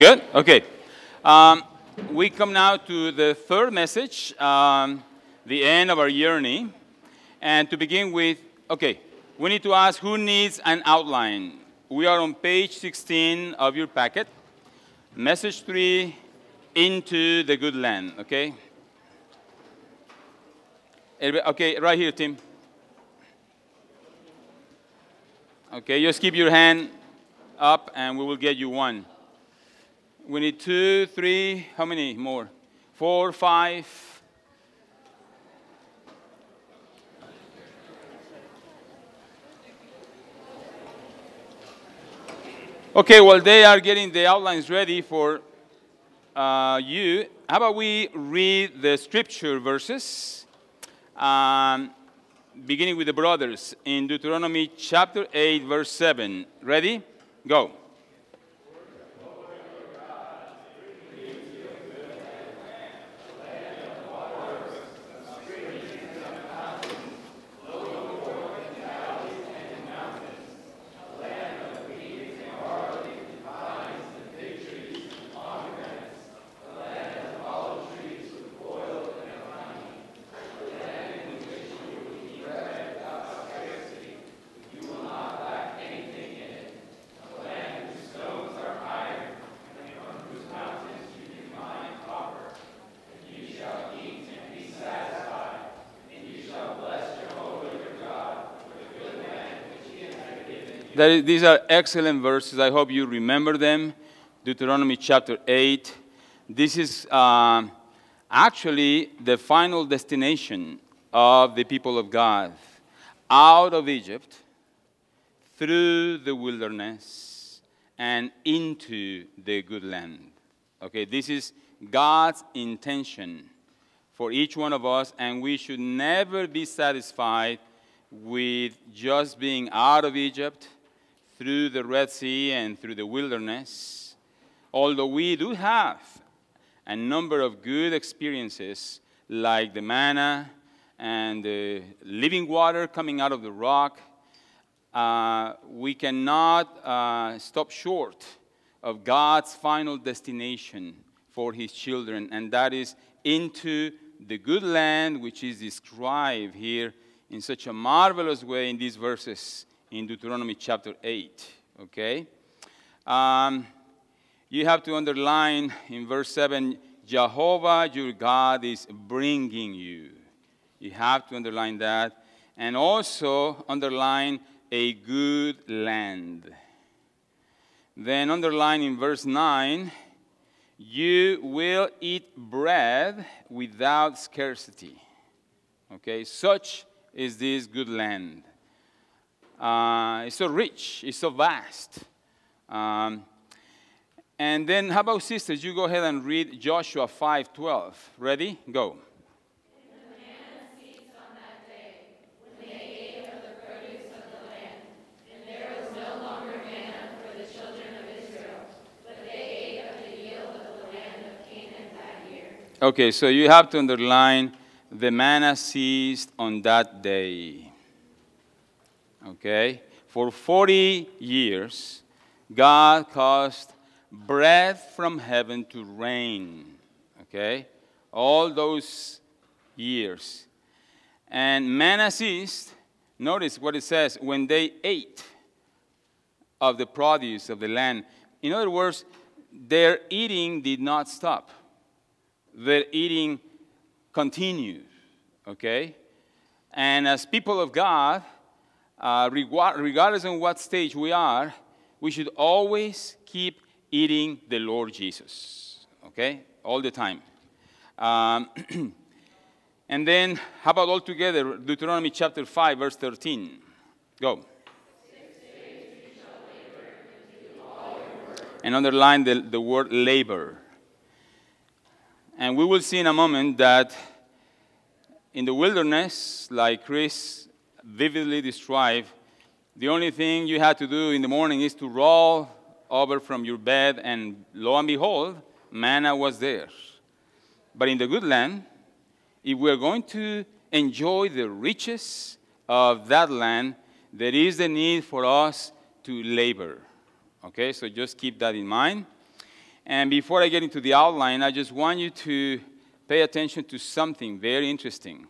Good? Okay. Um, we come now to the third message, um, the end of our journey. And to begin with, okay, we need to ask who needs an outline. We are on page 16 of your packet. Message 3 Into the Good Land, okay? Okay, right here, Tim. Okay, just keep your hand up and we will get you one. We need two, three, how many more? Four, five. Okay, well, they are getting the outlines ready for uh, you. How about we read the scripture verses, um, beginning with the brothers in Deuteronomy chapter 8, verse 7. Ready? Go. These are excellent verses. I hope you remember them. Deuteronomy chapter 8. This is uh, actually the final destination of the people of God out of Egypt, through the wilderness, and into the good land. Okay, this is God's intention for each one of us, and we should never be satisfied with just being out of Egypt through the Red Sea and through the wilderness, although we do have a number of good experiences like the manna and the living water coming out of the rock, uh, we cannot uh, stop short of God's final destination for his children, and that is into the good land, which is described here in such a marvelous way in these verses in Deuteronomy chapter 8. Okay? Um, you have to underline in verse 7 Jehovah your God is bringing you. You have to underline that. And also underline a good land. Then underline in verse 9 you will eat bread without scarcity. Okay, such is this good land. Uh, it's so rich, it's so vast. Um, and then, how about sisters? You go ahead and read Joshua 5:12. Ready? Go. Okay, so you have to underline the manna ceased on that day. Okay? For 40 years, God caused bread from heaven to rain. Okay? All those years. And manna ceased. Notice what it says when they ate of the produce of the land. In other words, their eating did not stop, their eating continued. Okay? And as people of God, uh, regardless of what stage we are, we should always keep eating the Lord Jesus. Okay? All the time. Um, and then, how about all together? Deuteronomy chapter 5, verse 13. Go. And underline the, the word labor. And we will see in a moment that in the wilderness, like Chris vividly described, the only thing you had to do in the morning is to roll over from your bed, and lo and behold, manna was there. But in the good land, if we're going to enjoy the riches of that land, there is the need for us to labor. Okay, so just keep that in mind. And before I get into the outline, I just want you to pay attention to something very interesting.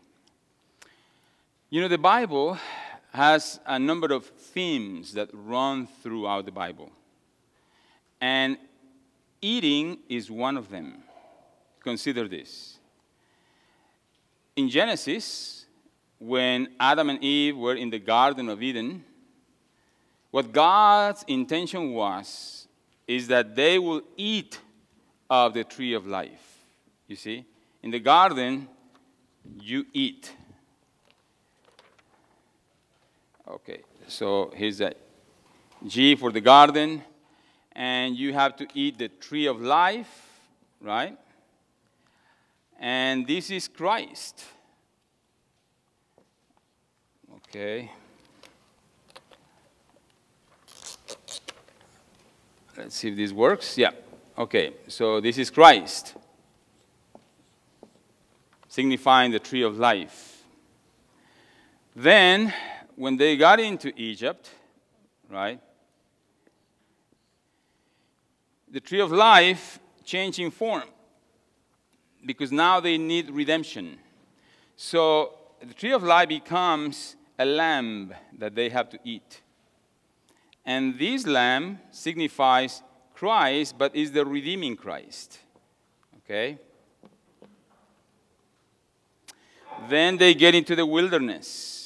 You know, the Bible has a number of themes that run throughout the Bible. And eating is one of them. Consider this. In Genesis, when Adam and Eve were in the Garden of Eden, what God's intention was is that they will eat of the tree of life. You see? In the garden, you eat. Okay, so here's a G for the garden, and you have to eat the tree of life, right? And this is Christ. Okay. Let's see if this works. Yeah. Okay, so this is Christ, signifying the tree of life. Then, when they got into Egypt, right, the tree of life changing form because now they need redemption. So the tree of life becomes a lamb that they have to eat. And this lamb signifies Christ, but is the redeeming Christ. Okay? Then they get into the wilderness.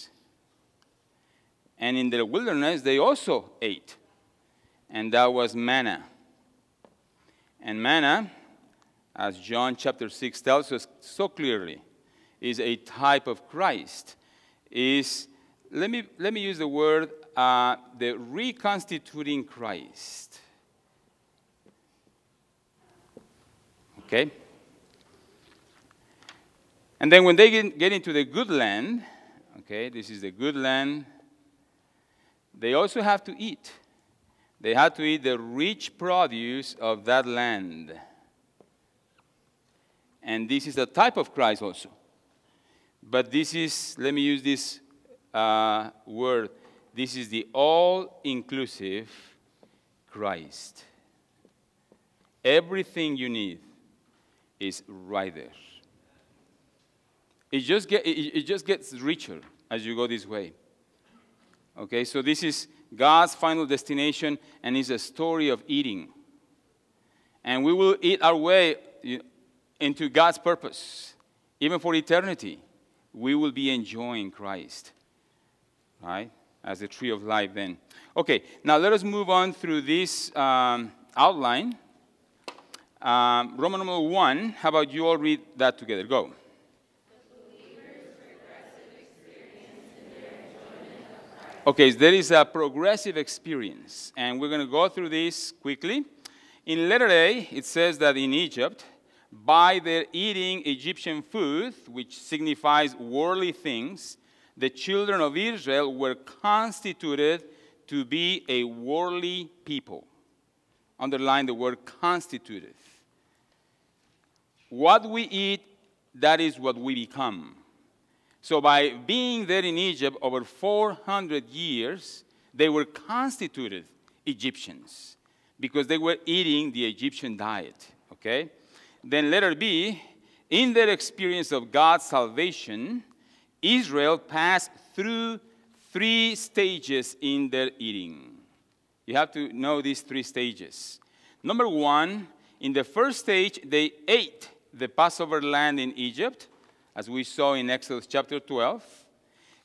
And in the wilderness, they also ate. And that was manna. And manna, as John chapter 6 tells us so clearly, is a type of Christ. Is, let me, let me use the word uh, the reconstituting Christ. Okay? And then when they get, get into the good land, okay, this is the good land, they also have to eat. They have to eat the rich produce of that land. And this is a type of Christ also. But this is, let me use this uh, word, this is the all inclusive Christ. Everything you need is right there. It just, get, it, it just gets richer as you go this way. Okay, so this is God's final destination and is a story of eating. And we will eat our way into God's purpose, even for eternity. We will be enjoying Christ. Right? as the tree of life then. Okay, now let us move on through this um, outline. Um, Roman number one, how about you all read that together? Go. Okay, there is a progressive experience, and we're going to go through this quickly. In letter A, it says that in Egypt, by their eating Egyptian food, which signifies worldly things, the children of Israel were constituted to be a worldly people. Underline the word constituted. What we eat, that is what we become. So, by being there in Egypt over 400 years, they were constituted Egyptians because they were eating the Egyptian diet. Okay? Then, letter B, in their experience of God's salvation, Israel passed through three stages in their eating. You have to know these three stages. Number one, in the first stage, they ate the Passover lamb in Egypt, as we saw in Exodus chapter 12,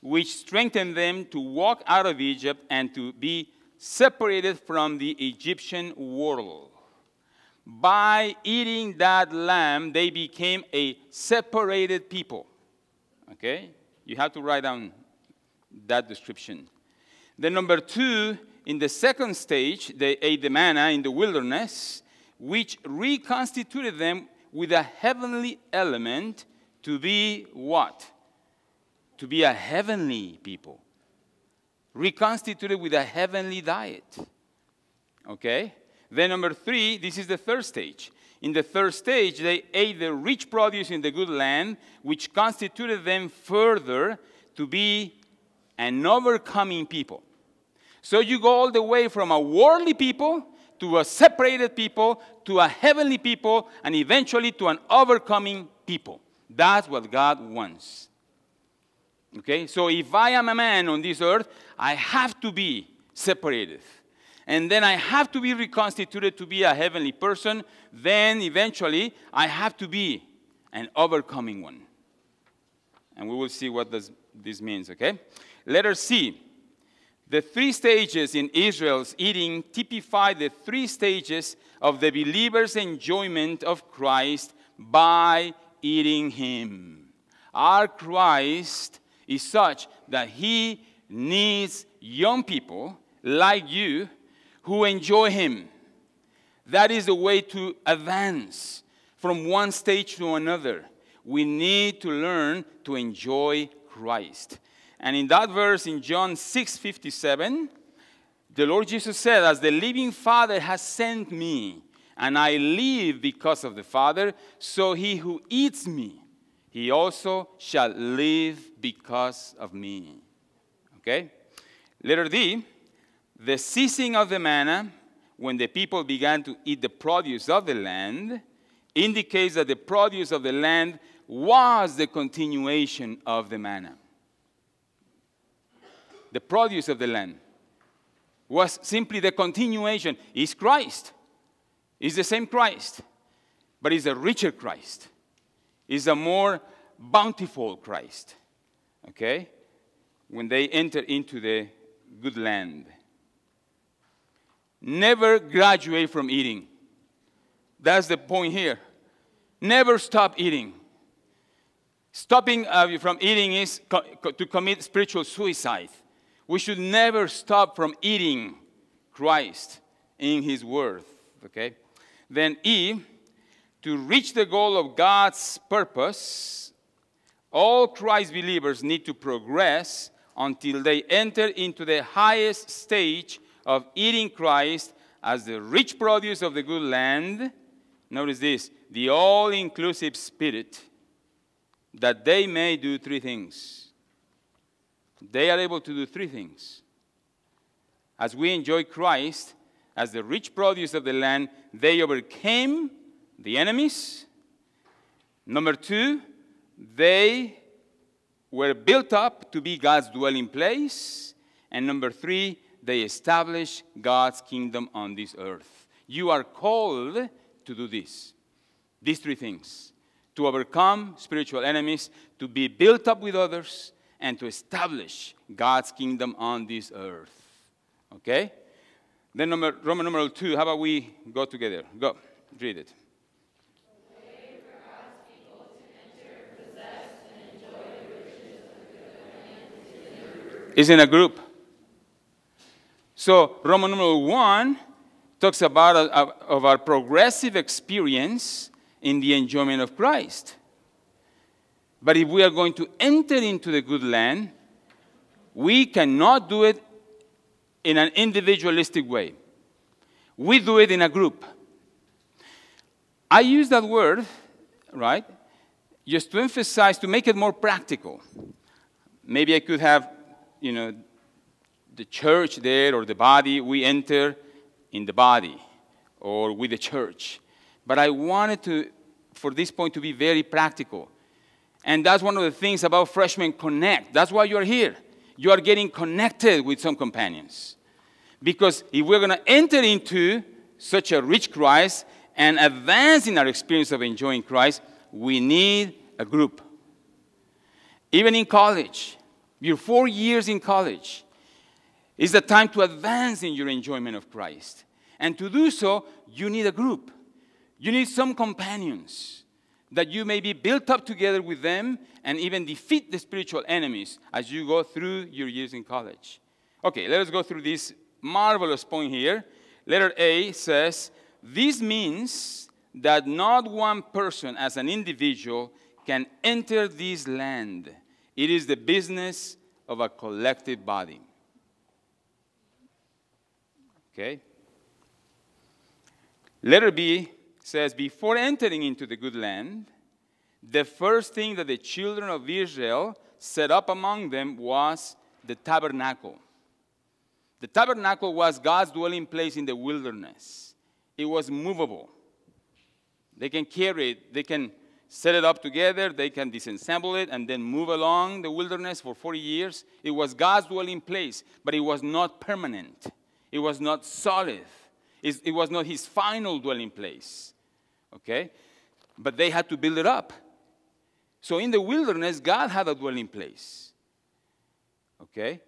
which strengthened them to walk out of Egypt and to be separated from the Egyptian world. By eating that lamb, they became a separated people. Okay? You have to write down that description. Then, number two, in the second stage, they ate the manna in the wilderness, which reconstituted them with a heavenly element to be what? To be a heavenly people. Reconstituted with a heavenly diet. Okay? Then, number three, this is the third stage. In the third stage, they ate the rich produce in the good land, which constituted them further to be an overcoming people. So you go all the way from a worldly people to a separated people, to a heavenly people, and eventually to an overcoming people. That's what God wants. Okay? So if I am a man on this earth, I have to be separated. And then I have to be reconstituted to be a heavenly person. Then eventually I have to be an overcoming one. And we will see what does, this means, okay? Letter C. The three stages in Israel's eating typify the three stages of the believer's enjoyment of Christ by eating Him. Our Christ is such that He needs young people like you who enjoy Him. That is the way to advance from one stage to another. We need to learn to enjoy Christ. And in that verse in John 6 57, the Lord Jesus said, As the living Father has sent me, and I live because of the Father, so he who eats me, he also shall live because of me. Okay? Letter D, the ceasing of the manna, when the people began to eat the produce of the land, indicates that the produce of the land was the continuation of the manna. The produce of the land was simply the continuation. Is Christ. Is the same Christ, but is a richer Christ. Is a more bountiful Christ. Okay? When they enter into the good land. Never graduate from eating. That's the point here. Never stop eating. Stopping uh, from eating is co- co- to commit spiritual suicide. We should never stop from eating Christ in His Word. Okay? Then, E, to reach the goal of God's purpose, all Christ believers need to progress until they enter into the highest stage of eating Christ as the rich produce of the good land. Notice this the all inclusive spirit, that they may do three things. They are able to do three things. As we enjoy Christ as the rich produce of the land, they overcame the enemies. Number two, they were built up to be God's dwelling place. And number three, they established God's kingdom on this earth. You are called to do this. These three things to overcome spiritual enemies, to be built up with others, and to establish God's kingdom on this earth. Okay? Then number, Roman numeral two, how about we go together? Go, read it. is in a group. So Roman numeral one talks about uh, a, a, of our progressive experience in the enjoyment of Christ. But if we are going to enter into the good land, we cannot do it in an individualistic way. We do it in a group. I use that word, right, just to emphasize, to make it more practical. Maybe I could have you know, the church there or the body, we enter in the body or with the church. But I wanted to, for this point, to be very practical. And that's one of the things about Freshman Connect. That's why you're here. You are getting connected with some companions. Because if we're going to enter into such a rich Christ and advance in our experience of enjoying Christ, we need a group. Even in college, your four years in college is the time to advance in your enjoyment of Christ. And to do so, you need a group. You need some companions that you may be built up together with them and even defeat the spiritual enemies as you go through your years in college. Okay, let us go through this marvelous point here. Letter A says, This means that not one person as an individual can enter this land it is the business of a collective body. Okay? Letter B says, Before entering into the good land, the first thing that the children of Israel set up among them was the tabernacle. The tabernacle was God's dwelling place in the wilderness. it was movable. They can carry it, they can set it up together, they can disassemble it, and then move along the wilderness for 40 years. It was God's dwelling place, but it was not permanent, it was not solid, it was not His final dwelling place. Okay? But they had to build it up. So in the wilderness, God had a dwelling place. Okay?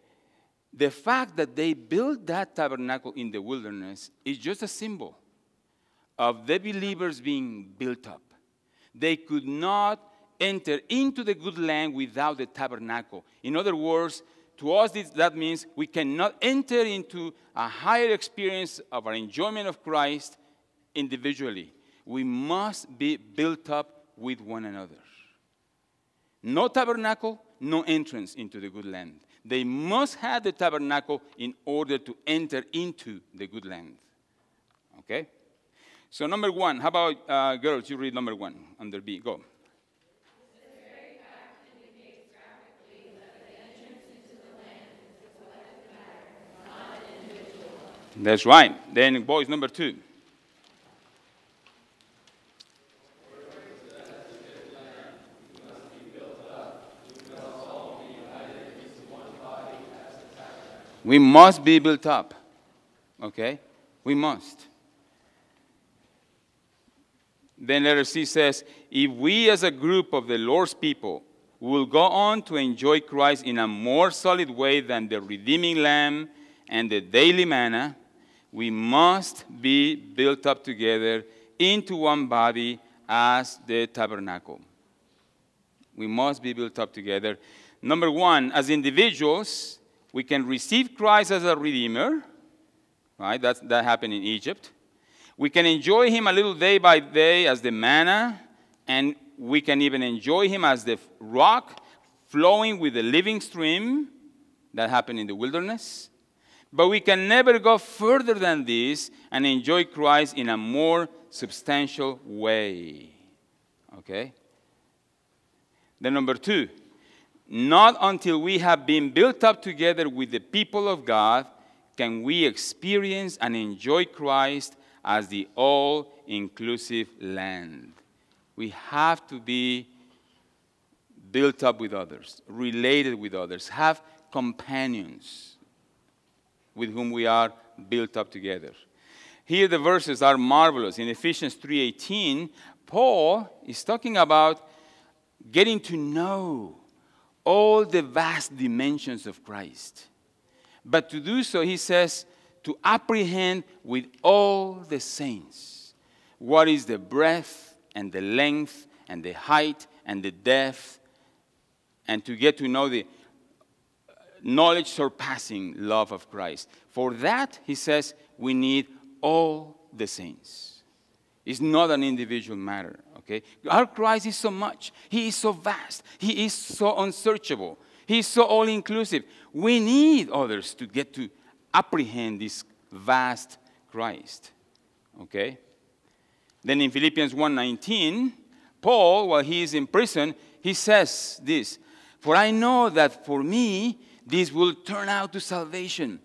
The fact that they built that tabernacle in the wilderness is just a symbol of the believers being built up. They could not enter into the good land without the tabernacle. In other words, to us, that means we cannot enter into a higher experience of our enjoyment of Christ individually. We must be built up with one another. No tabernacle, no entrance into the good land. They must have the tabernacle in order to enter into the good land. Okay? So, number one, how about uh, girls? You read number one under B. Go. That's right. Then, boys, number two. We must be built up. Okay? We must. Then letter C says, if we as a group of the Lord's people will go on to enjoy Christ in a more solid way than the redeeming lamb and the daily manna, we must be built up together into one body as the tabernacle. We must be built up together. Number one, as individuals, we can receive Christ as a redeemer, right? That's, that happened in Egypt. We can enjoy him a little day by day as the manna, and we can even enjoy him as the rock flowing with the living stream that happened in the wilderness. But we can never go further than this and enjoy Christ in a more substantial way. Okay? Then, number two, not until we have been built up together with the people of God can we experience and enjoy Christ as the all inclusive land. We have to be built up with others, related with others, have companions with whom we are built up together. Here the verses are marvelous. In Ephesians 3:18, Paul is talking about getting to know all the vast dimensions of Christ. But to do so, he says, to apprehend with all the saints what is the breadth and the length and the height and the depth, and to get to know the knowledge surpassing love of Christ. For that, he says, we need all the saints. It's not an individual matter. Okay? Our Christ is so much. He is so vast. He is so unsearchable. He is so all inclusive. We need others to get to apprehend this vast Christ. Okay? Then in Philippians 1:19, Paul, while he is in prison, he says this, "For I know that for me this will turn out to salvation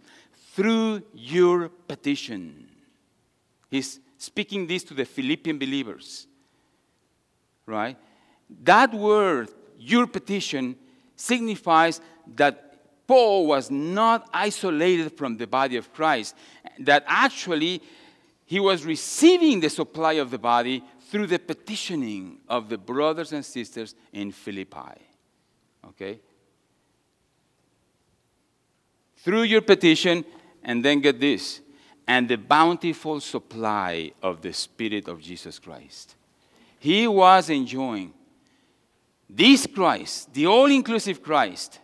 through your petition." He's speaking this to the Philippian believers right? That word, your petition, signifies that Paul was not isolated from the body of Christ, that actually he was receiving the supply of the body through the petitioning of the brothers and sisters in Philippi. Okay? Through your petition, and then get this, and the bountiful supply of the Spirit of Jesus Christ he was enjoying this Christ, the all inclusive Christ,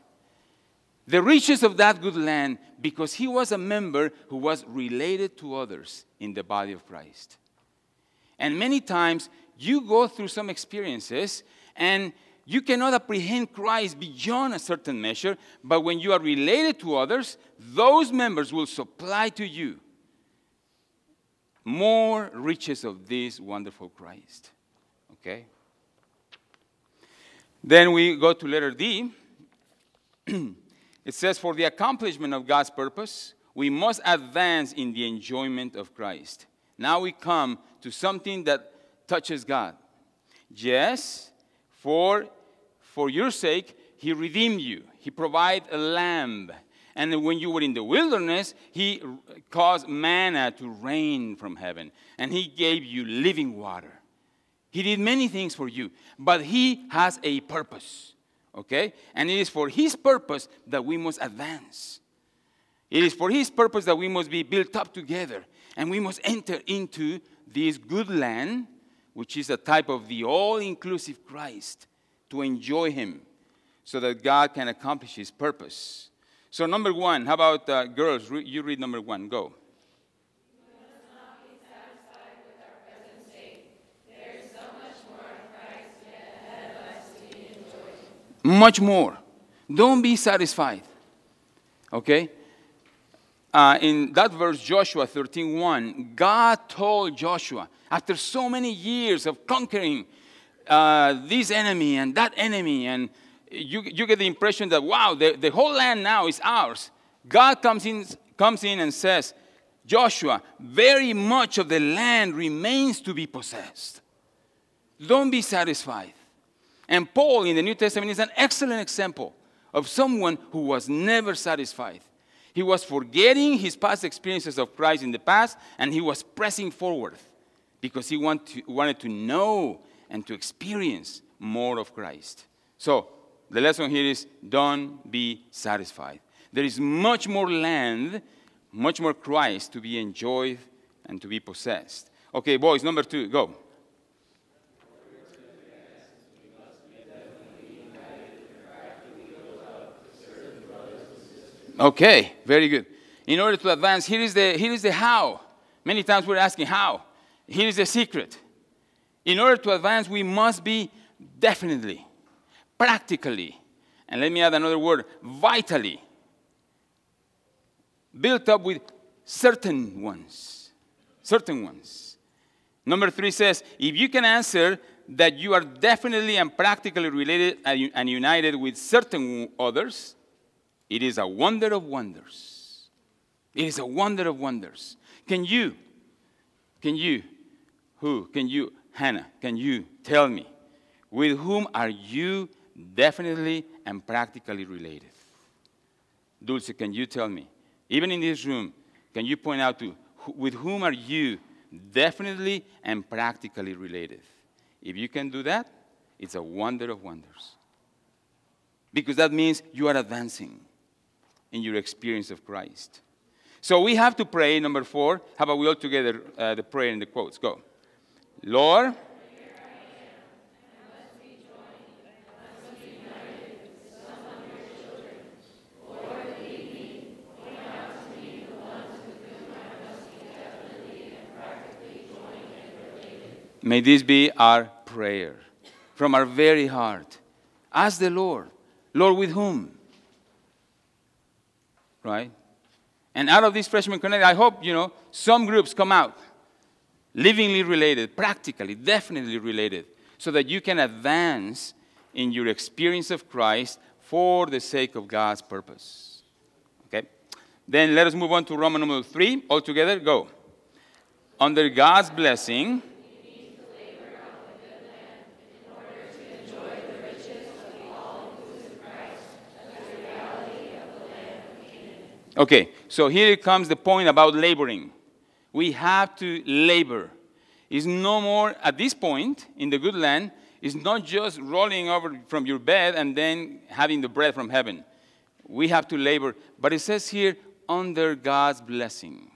the riches of that good land, because he was a member who was related to others in the body of Christ. And many times you go through some experiences and you cannot apprehend Christ beyond a certain measure, but when you are related to others, those members will supply to you more riches of this wonderful Christ. Okay? Then we go to letter D. it says, For the accomplishment of God's purpose, we must advance in the enjoyment of Christ. Now we come to something that touches God. Yes, for, for your sake, He redeemed you. He provided a lamb. And when you were in the wilderness, He caused manna to rain from heaven. And He gave you living water. He did many things for you, but He has a purpose. Okay? And it is for His purpose that we must advance. It is for His purpose that we must be built up together and we must enter into this good land, which is a type of the all inclusive Christ, to enjoy Him so that God can accomplish His purpose. So, number one, how about uh, girls? Re- you read number one, go. Much more. Don't be satisfied. Okay? Uh, in that verse, Joshua 13:1, God told Joshua, after so many years of conquering uh, this enemy and that enemy, and you, you get the impression that, wow, the, the whole land now is ours. God comes in, comes in and says, Joshua, very much of the land remains to be possessed. Don't be satisfied. And Paul in the New Testament is an excellent example of someone who was never satisfied. He was forgetting his past experiences of Christ in the past, and he was pressing forward because he want to, wanted to know and to experience more of Christ. So, the lesson here is don't be satisfied. There is much more land, much more Christ to be enjoyed and to be possessed. Okay, boys, number two, go. Okay, very good. In order to advance, here is the, here is the how. Many times we're asking how. Here is the secret. In order to advance, we must be definitely, practically, and let me add another word, vitally, built up with certain ones. Certain ones. Number three says if you can answer that you are definitely and practically related and united with certain others, it is a wonder of wonders. It is a wonder of wonders. Can you, can you, who, can you, Hannah, can you tell me with whom are you definitely and practically related? Dulce, can you tell me? Even in this room, can you point out to with whom are you definitely and practically related? If you can do that, it's a wonder of wonders. Because that means you are advancing in your experience of Christ. So we have to pray, number four. How about we all together, uh, the prayer and the quotes? Go. Lord, May this be our prayer from our very heart. Ask the Lord, Lord, with whom? Right? And out of this freshman connect, I hope, you know, some groups come out livingly related, practically, definitely related, so that you can advance in your experience of Christ for the sake of God's purpose. Okay? Then let us move on to Roman number three. All together, go. Under God's blessing, Okay, so here comes the point about laboring. We have to labor. It's no more, at this point in the good land, it's not just rolling over from your bed and then having the bread from heaven. We have to labor. But it says here, under God's blessing.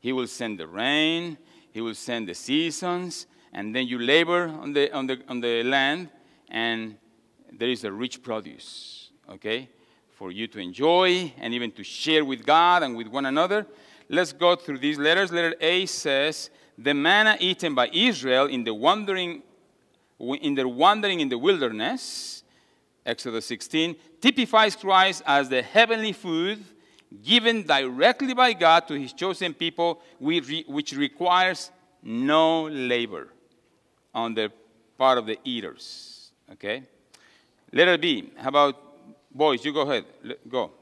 He will send the rain, He will send the seasons, and then you labor on the, on the, on the land, and there is a rich produce. Okay? For you to enjoy and even to share with God and with one another. Let's go through these letters. Letter A says, The manna eaten by Israel in the wandering in their wandering in the wilderness, Exodus 16, typifies Christ as the heavenly food given directly by God to his chosen people, which requires no labor on the part of the eaters. Okay? Letter B, how about Boys, you go ahead. Go.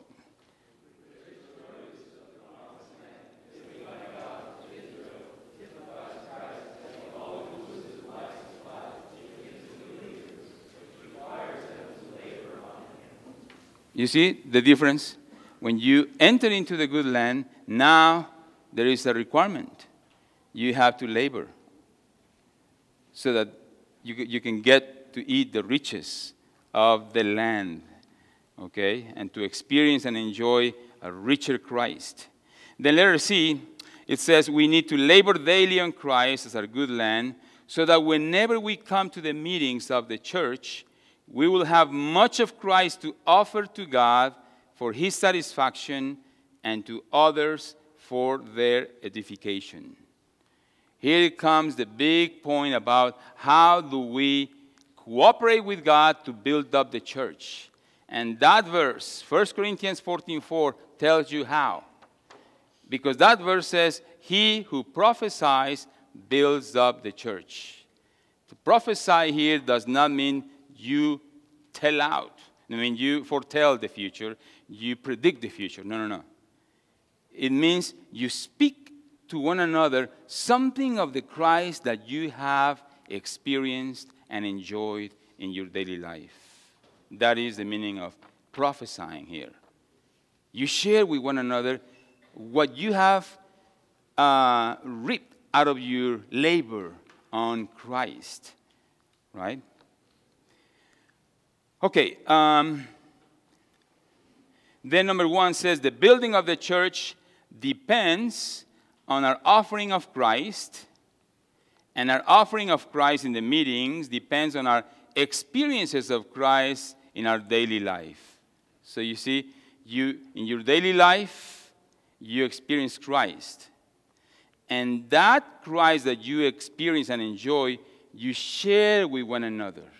You see the difference? When you enter into the good land, now there is a requirement. You have to labor so that you, you can get to eat the riches of the land okay, and to experience and enjoy a richer Christ. Then letter C, it says we need to labor daily on Christ as our good land, so that whenever we come to the meetings of the church, we will have much of Christ to offer to God for his satisfaction and to others for their edification. Here comes the big point about how do we cooperate with God to build up the church. And that verse, 1 Corinthians 14:4 tells you how. Because that verse says, He who prophesies builds up the church. To prophesy here does not mean you tell out. I mean, you foretell the future, you predict the future. No, no, no. It means you speak to one another something of the Christ that you have experienced and enjoyed in your daily life. That is the meaning of prophesying here. You share with one another what you have uh, reaped out of your labor on Christ, right? Okay, um, then number one says the building of the church depends on our offering of Christ, and our offering of Christ in the meetings depends on our experiences of Christ in our daily life. So you see, you in your daily life, you experience Christ. And that Christ that you experience and enjoy, you share with one another.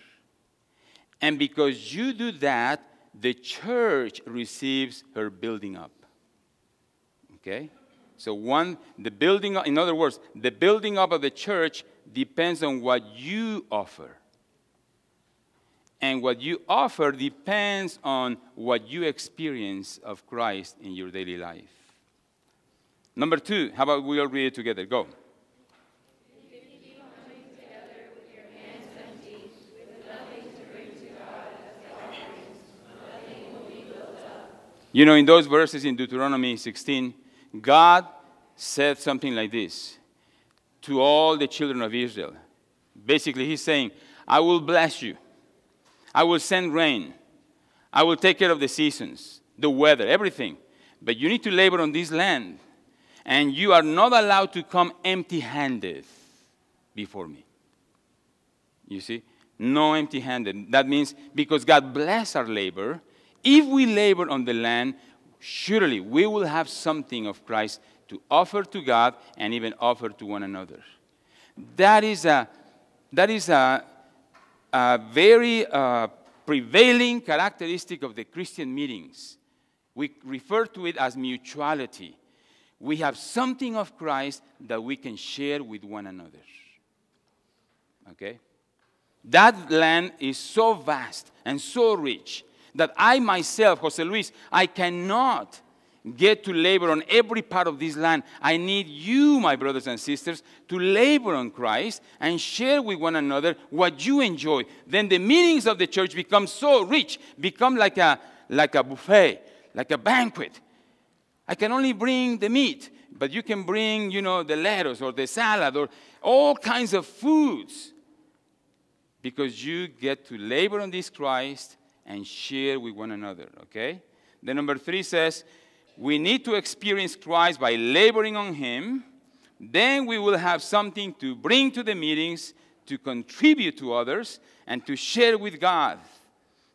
And because you do that, the church receives her building up. Okay? So, one, the building, in other words, the building up of the church depends on what you offer. And what you offer depends on what you experience of Christ in your daily life. Number two, how about we all read it together? Go. You know, in those verses in Deuteronomy 16, God said something like this to all the children of Israel. Basically, He's saying, I will bless you, I will send rain, I will take care of the seasons, the weather, everything. But you need to labor on this land, and you are not allowed to come empty handed before me. You see? No empty handed. That means because God bless our labor, if we labor on the land, surely we will have something of Christ to offer to God and even offer to one another. That is a, that is a, a very uh, prevailing characteristic of the Christian meetings. We refer to it as mutuality. We have something of Christ that we can share with one another. Okay? That land is so vast and so rich that I myself, Jose Luis, I cannot get to labor on every part of this land. I need you, my brothers and sisters, to labor on Christ and share with one another what you enjoy. Then the meetings of the church become so rich, become like a, like a buffet, like a banquet. I can only bring the meat, but you can bring, you know, the lettuce or the salad or all kinds of foods because you get to labor on this Christ and share with one another, okay? Then number three says, we need to experience Christ by laboring on Him. Then we will have something to bring to the meetings, to contribute to others, and to share with God.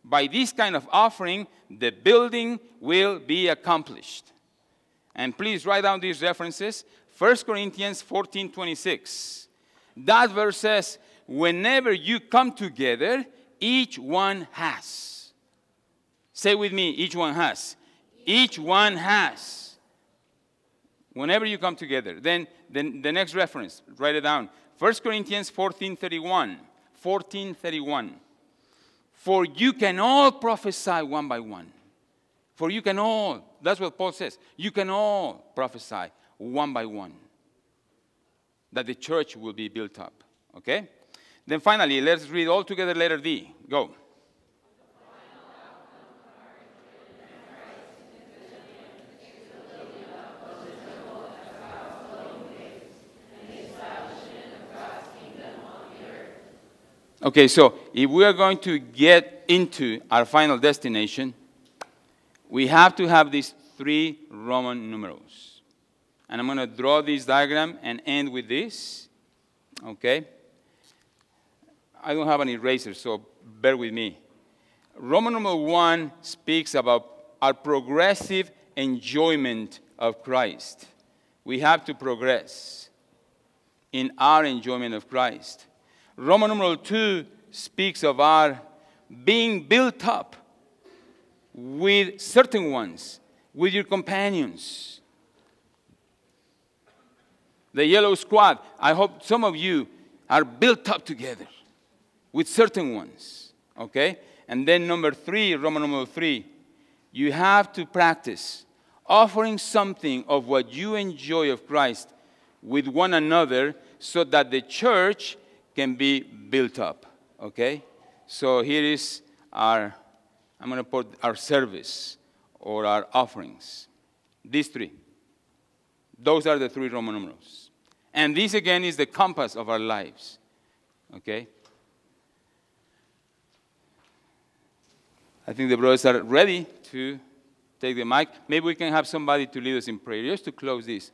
By this kind of offering, the building will be accomplished. And please write down these references. 1 Corinthians 14 26. That verse says, Whenever you come together, each one has. Say with me, each one has. Each one has. Whenever you come together. Then, then the next reference, write it down. 1 Corinthians 14:31. 14:31. For you can all prophesy one by one. For you can all, that's what Paul says. You can all prophesy one by one. That the church will be built up. Okay? Then finally, let's read all together letter D. Go. Okay, so if we are going to get into our final destination, we have to have these three Roman numerals. And I'm going to draw this diagram and end with this. Okay? I don't have an eraser, so bear with me. Roman numeral one speaks about our progressive enjoyment of Christ. We have to progress in our enjoyment of Christ. Roman numeral 2 speaks of our being built up with certain ones, with your companions. The yellow squad, I hope some of you are built up together with certain ones. Okay? And then number three, Roman number three, you have to practice offering something of what you enjoy of Christ with one another so that the church can be built up. Okay? So here is our, I'm going to put our service or our offerings. These three. Those are the three Roman numerals. And this again is the compass of our lives. Okay? I think the brothers are ready to take the mic. Maybe we can have somebody to lead us in prayer just to close this.